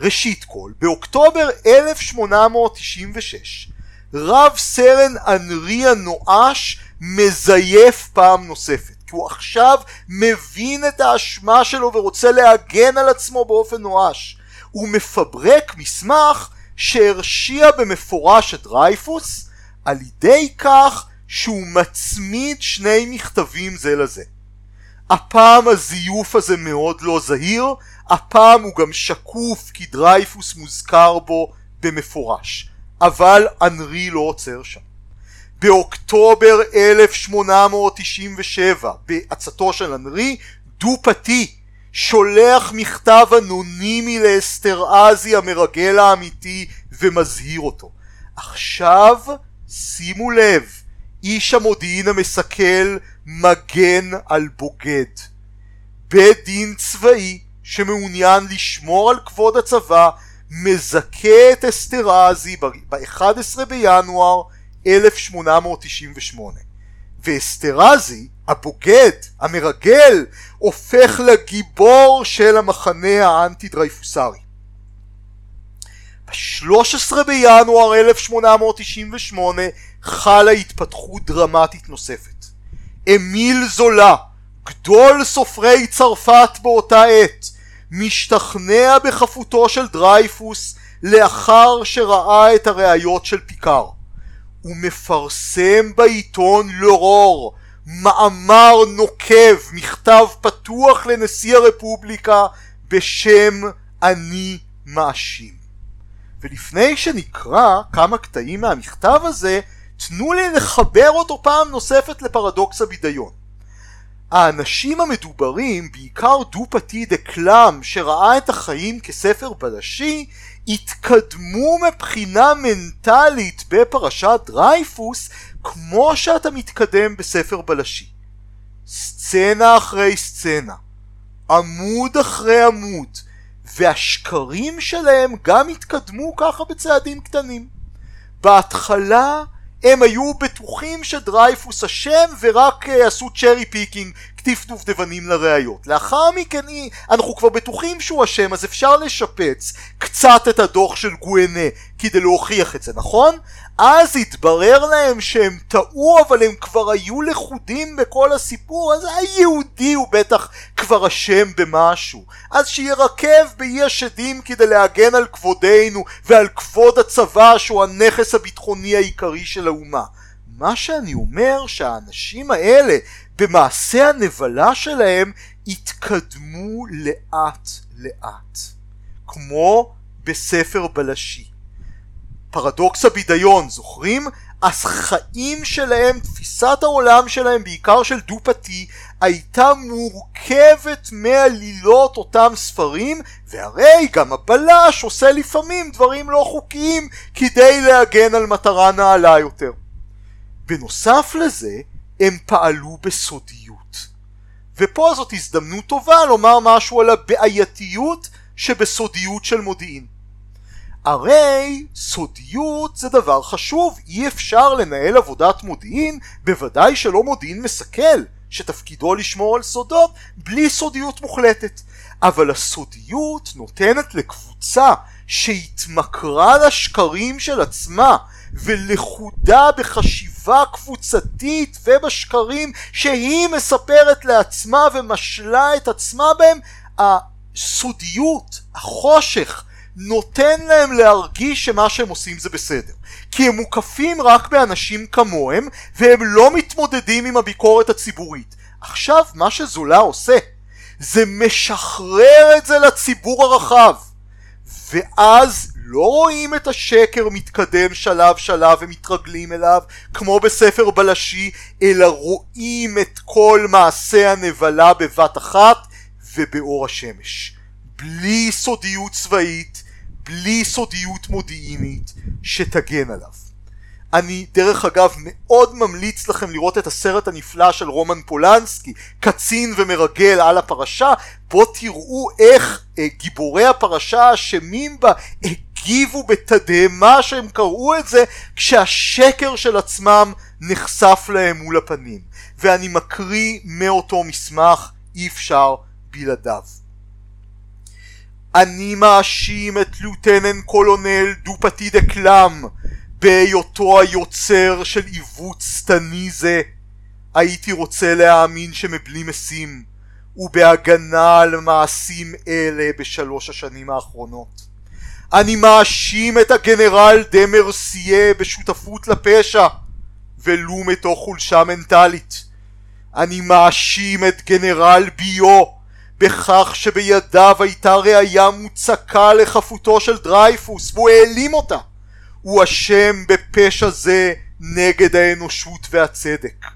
ראשית כל, באוקטובר 1896 רב סרן אנרי הנואש מזייף פעם נוספת כי הוא עכשיו מבין את האשמה שלו ורוצה להגן על עצמו באופן נואש הוא מפברק מסמך שהרשיע במפורש את דרייפוס על ידי כך שהוא מצמיד שני מכתבים זה לזה הפעם הזיוף הזה מאוד לא זהיר, הפעם הוא גם שקוף כי דרייפוס מוזכר בו במפורש, אבל אנרי לא עוצר שם. באוקטובר 1897, בעצתו של אנרי, דו-פתי שולח מכתב אנונימי לאסתרעזי המרגל האמיתי ומזהיר אותו. עכשיו שימו לב, איש המודיעין המסכל מגן על בוגד. בית דין צבאי שמעוניין לשמור על כבוד הצבא מזכה את אסתרזי ב-11 בינואר 1898 ואסתרזי הבוגד, המרגל, הופך לגיבור של המחנה האנטי דרייפוסרי. ב-13 בינואר 1898 חלה התפתחות דרמטית נוספת. אמיל זולה, גדול סופרי צרפת באותה עת, משתכנע בחפותו של דרייפוס לאחר שראה את הראיות של פיקר. הוא מפרסם בעיתון לורור מאמר נוקב, מכתב פתוח לנשיא הרפובליקה בשם אני מאשים. ולפני שנקרא כמה קטעים מהמכתב הזה, תנו לי לחבר אותו פעם נוספת לפרדוקס הבידיון. האנשים המדוברים, בעיקר דו-פתי דקלאם שראה את החיים כספר בלשי, התקדמו מבחינה מנטלית בפרשת דרייפוס כמו שאתה מתקדם בספר בלשי. סצנה אחרי סצנה, עמוד אחרי עמוד, והשקרים שלהם גם התקדמו ככה בצעדים קטנים. בהתחלה הם היו בטוחים שדרייפוס אשם ורק אה, עשו cherry picking, כתיף דובדבנים לראיות. לאחר מכן אנחנו כבר בטוחים שהוא אשם אז אפשר לשפץ קצת את הדוח של גואנה כדי להוכיח את זה, נכון? אז התברר להם שהם טעו אבל הם כבר היו לכודים בכל הסיפור אז היהודי הוא בטח כבר אשם במשהו. אז שירקב באי השדים כדי להגן על כבודנו ועל כבוד הצבא שהוא הנכס הביטחוני העיקרי של האומה. מה שאני אומר שהאנשים האלה במעשה הנבלה שלהם התקדמו לאט לאט. כמו בספר בלשי פרדוקס הבידיון, זוכרים? החיים שלהם, תפיסת העולם שלהם, בעיקר של דו-פתי, הייתה מורכבת מעלילות אותם ספרים, והרי גם הבלש עושה לפעמים דברים לא חוקיים כדי להגן על מטרה נעלה יותר. בנוסף לזה, הם פעלו בסודיות. ופה זאת הזדמנות טובה לומר משהו על הבעייתיות שבסודיות של מודיעין. הרי סודיות זה דבר חשוב, אי אפשר לנהל עבודת מודיעין, בוודאי שלא מודיעין מסכל, שתפקידו לשמור על סודות, בלי סודיות מוחלטת. אבל הסודיות נותנת לקבוצה שהתמכרה לשקרים של עצמה ולכודה בחשיבה קבוצתית ובשקרים שהיא מספרת לעצמה ומשלה את עצמה בהם, הסודיות, החושך, נותן להם להרגיש שמה שהם עושים זה בסדר. כי הם מוקפים רק באנשים כמוהם, והם לא מתמודדים עם הביקורת הציבורית. עכשיו, מה שזולה עושה, זה משחרר את זה לציבור הרחב. ואז לא רואים את השקר מתקדם שלב שלב ומתרגלים אליו כמו בספר בלשי אלא רואים את כל מעשה הנבלה בבת אחת ובאור השמש בלי סודיות צבאית בלי סודיות מודיעינית שתגן עליו. אני דרך אגב מאוד ממליץ לכם לראות את הסרט הנפלא של רומן פולנסקי, קצין ומרגל על הפרשה, בו תראו איך אה, גיבורי הפרשה האשמים בה הגיבו בתדהמה שהם קראו את זה כשהשקר של עצמם נחשף להם מול הפנים. ואני מקריא מאותו מסמך, אי אפשר בלעדיו. אני מאשים את לוטנן קולונל דופטי דה קלאם בהיותו היוצר של עיוות שטני זה. הייתי רוצה להאמין שמבלי משים ובהגנה על מעשים אלה בשלוש השנים האחרונות. אני מאשים את הגנרל דה מרסייה בשותפות לפשע ולו מתוך חולשה מנטלית. אני מאשים את גנרל ביו בכך שבידיו הייתה ראייה מוצקה לחפותו של דרייפוס והוא העלים אותה. הוא אשם בפשע זה נגד האנושות והצדק.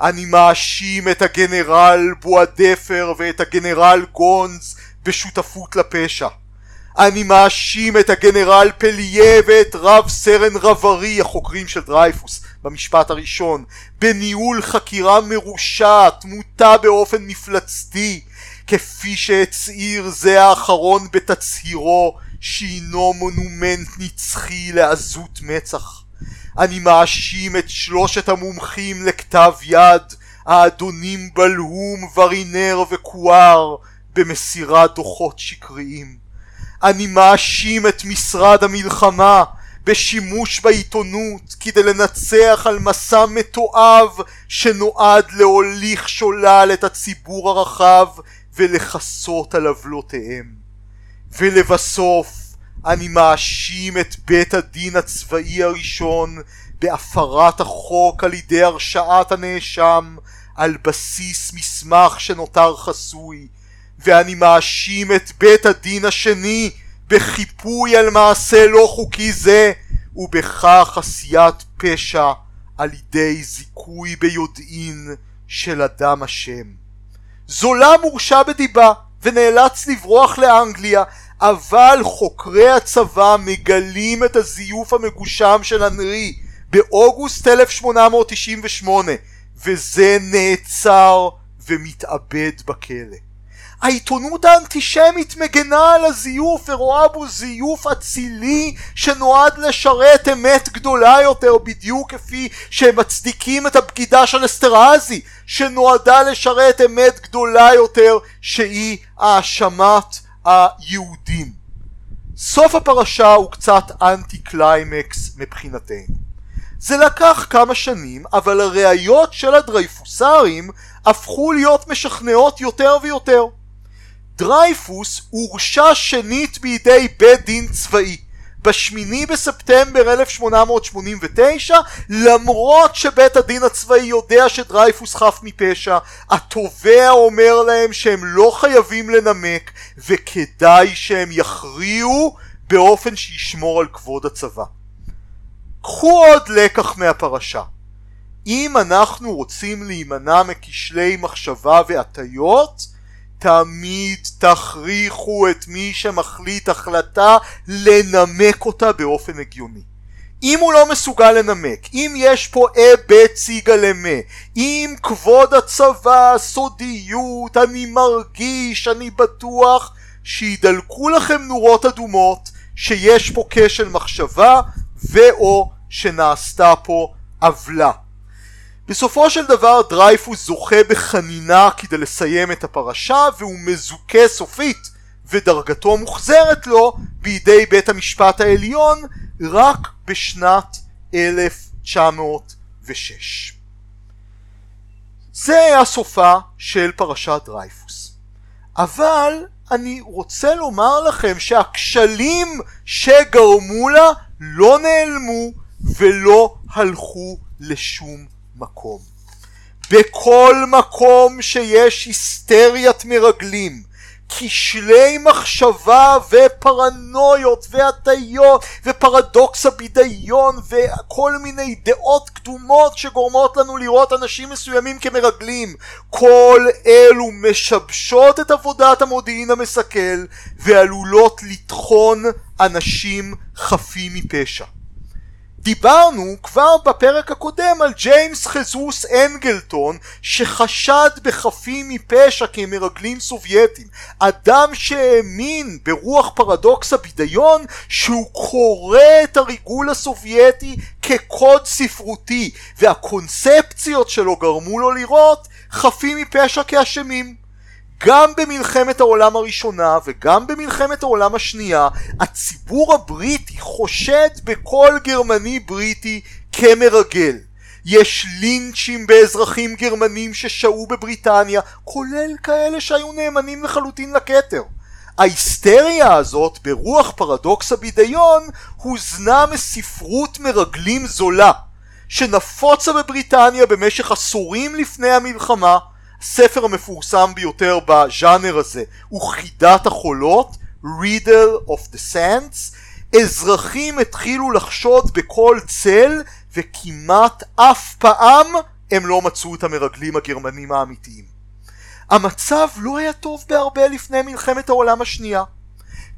אני מאשים את הגנרל בועדפר ואת הגנרל גונז בשותפות לפשע. אני מאשים את הגנרל פליה ואת רב סרן רברי החוקרים של דרייפוס במשפט הראשון בניהול חקירה מרושעת מוטה באופן מפלצתי כפי שהצהיר זה האחרון בתצהירו שהינו מונומנט נצחי לעזות מצח. אני מאשים את שלושת המומחים לכתב יד, האדונים בלהום, ורינר וקואר, במסירת דוחות שקריים. אני מאשים את משרד המלחמה בשימוש בעיתונות כדי לנצח על מסע מתועב שנועד להוליך שולל את הציבור הרחב ולכסות על עוולותיהם. ולבסוף אני מאשים את בית הדין הצבאי הראשון בהפרת החוק על ידי הרשעת הנאשם על בסיס מסמך שנותר חסוי ואני מאשים את בית הדין השני בחיפוי על מעשה לא חוקי זה ובכך עשיית פשע על ידי זיכוי ביודעין של אדם אשם. זולה מורשע בדיבה ונאלץ לברוח לאנגליה אבל חוקרי הצבא מגלים את הזיוף המגושם של אנרי באוגוסט 1898 וזה נעצר ומתאבד בכלא. העיתונות האנטישמית מגנה על הזיוף ורואה בו זיוף אצילי שנועד לשרת אמת גדולה יותר בדיוק כפי שהם מצדיקים את הבגידה של אסטרזי שנועדה לשרת אמת גדולה יותר שהיא האשמת היהודים. סוף הפרשה הוא קצת אנטי קליימקס מבחינתנו. זה לקח כמה שנים, אבל הראיות של הדרייפוסרים הפכו להיות משכנעות יותר ויותר. דרייפוס הורשע שנית בידי בית דין צבאי בשמיני בספטמבר 1889 למרות שבית הדין הצבאי יודע שדרייפוס חף מפשע התובע אומר להם שהם לא חייבים לנמק וכדאי שהם יכריעו באופן שישמור על כבוד הצבא קחו עוד לקח מהפרשה. אם אנחנו רוצים להימנע מכשלי מחשבה והטיות, תמיד תכריחו את מי שמחליט החלטה לנמק אותה באופן הגיוני. אם הוא לא מסוגל לנמק, אם יש פה היבט סיגה למה, אם כבוד הצבא, סודיות, אני מרגיש, אני בטוח, שידלקו לכם נורות אדומות שיש פה כשל מחשבה ואו שנעשתה פה עוולה. בסופו של דבר דרייפוס זוכה בחנינה כדי לסיים את הפרשה והוא מזוכה סופית ודרגתו מוחזרת לו בידי בית המשפט העליון רק בשנת 1906. זה היה סופה של פרשת דרייפוס. אבל אני רוצה לומר לכם שהכשלים שגרמו לה לא נעלמו ולא הלכו לשום מקום. בכל מקום שיש היסטריית מרגלים, כשלי מחשבה ופרנויות והטיות ופרדוקס הבידיון וכל מיני דעות קדומות שגורמות לנו לראות אנשים מסוימים כמרגלים כל אלו משבשות את עבודת המודיעין המסכל ועלולות לטחון אנשים חפים מפשע דיברנו כבר בפרק הקודם על ג'יימס חזוס אנגלטון שחשד בחפים מפשע כמרגלים סובייטים. אדם שהאמין ברוח פרדוקס הבידיון שהוא קורא את הריגול הסובייטי כקוד ספרותי והקונספציות שלו גרמו לו לראות חפים מפשע כאשמים גם במלחמת העולם הראשונה וגם במלחמת העולם השנייה הציבור הבריטי חושד בכל גרמני בריטי כמרגל. יש לינצ'ים באזרחים גרמנים ששהו בבריטניה כולל כאלה שהיו נאמנים לחלוטין לכתר. ההיסטריה הזאת ברוח פרדוקס הבידיון הוזנה מספרות מרגלים זולה שנפוצה בבריטניה במשך עשורים לפני המלחמה הספר המפורסם ביותר בז'אנר הזה הוא חידת החולות Reader of the Sands אזרחים התחילו לחשוד בכל צל וכמעט אף פעם הם לא מצאו את המרגלים הגרמנים האמיתיים. המצב לא היה טוב בהרבה לפני מלחמת העולם השנייה.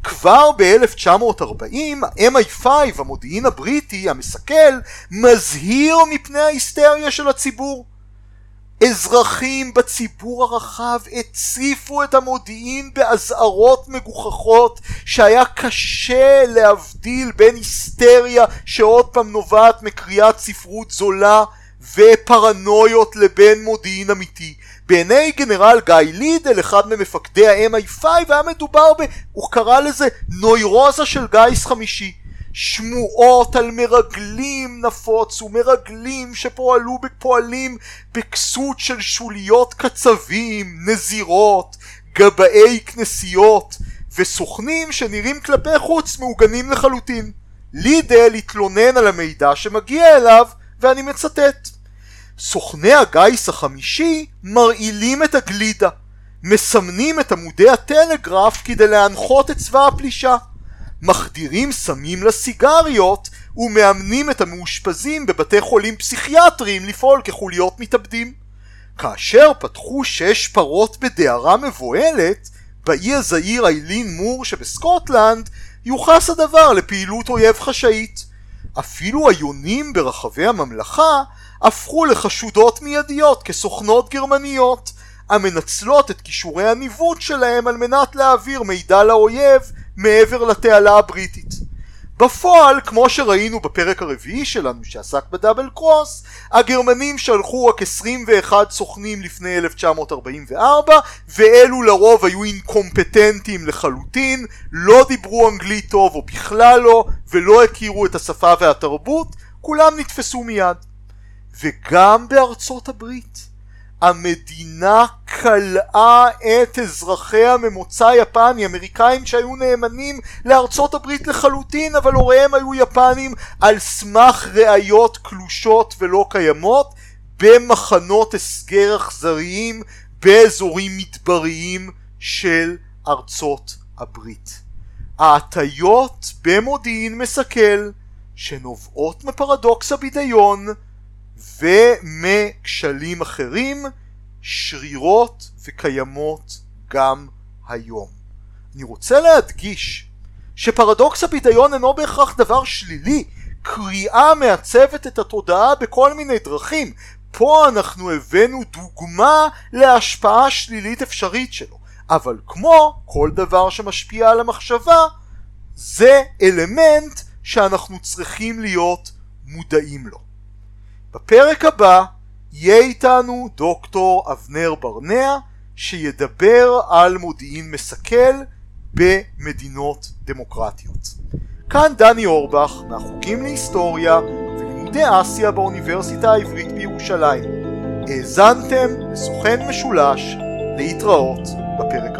כבר ב-1940 ה-MI5 המודיעין הבריטי המסכל מזהיר מפני ההיסטריה של הציבור אזרחים בציבור הרחב הציפו את המודיעין באזהרות מגוחכות שהיה קשה להבדיל בין היסטריה שעוד פעם נובעת מקריאת ספרות זולה ופרנויות לבין מודיעין אמיתי. בעיני גנרל גיא לידל, אחד ממפקדי ה-MI5, היה מדובר ב... הוא קרא לזה נוירוזה של גיס חמישי. שמועות על מרגלים נפוצו, מרגלים שפועלו בפועלים בכסות של שוליות קצבים, נזירות, גבאי כנסיות וסוכנים שנראים כלפי חוץ מעוגנים לחלוטין. לידל התלונן על המידע שמגיע אליו ואני מצטט סוכני הגיס החמישי מרעילים את הגלידה מסמנים את עמודי הטלגרף כדי להנחות את צבא הפלישה מחדירים סמים לסיגריות ומאמנים את המאושפזים בבתי חולים פסיכיאטריים לפעול כחוליות מתאבדים. כאשר פתחו שש פרות בדהרה מבוהלת, באי הזעיר איילין מור שבסקוטלנד יוחס הדבר לפעילות אויב חשאית. אפילו היונים ברחבי הממלכה הפכו לחשודות מיידיות כסוכנות גרמניות המנצלות את כישורי הניווט שלהם על מנת להעביר מידע לאויב מעבר לתעלה הבריטית. בפועל, כמו שראינו בפרק הרביעי שלנו שעסק בדאבל קרוס, הגרמנים שלחו רק 21 סוכנים לפני 1944, ואלו לרוב היו אינקומפטנטים לחלוטין, לא דיברו אנגלית טוב או בכלל לא, ולא הכירו את השפה והתרבות, כולם נתפסו מיד. וגם בארצות הברית. המדינה כלאה את אזרחיה ממוצא יפני, אמריקאים שהיו נאמנים לארצות הברית לחלוטין, אבל הוריהם היו יפנים על סמך ראיות קלושות ולא קיימות, במחנות הסגר אכזריים באזורים מדבריים של ארצות הברית. ההטיות במודיעין מסכל שנובעות מפרדוקס הבידיון ומכשלים אחרים שרירות וקיימות גם היום. אני רוצה להדגיש שפרדוקס הבידיון אינו בהכרח דבר שלילי, קריאה מעצבת את התודעה בכל מיני דרכים. פה אנחנו הבאנו דוגמה להשפעה שלילית אפשרית שלו, אבל כמו כל דבר שמשפיע על המחשבה, זה אלמנט שאנחנו צריכים להיות מודעים לו. בפרק הבא יהיה איתנו דוקטור אבנר ברנע שידבר על מודיעין מסכל במדינות דמוקרטיות. כאן דני אורבך מהחוגים להיסטוריה ולימודי אסיה באוניברסיטה העברית בירושלים. האזנתם לסוכן משולש להתראות בפרק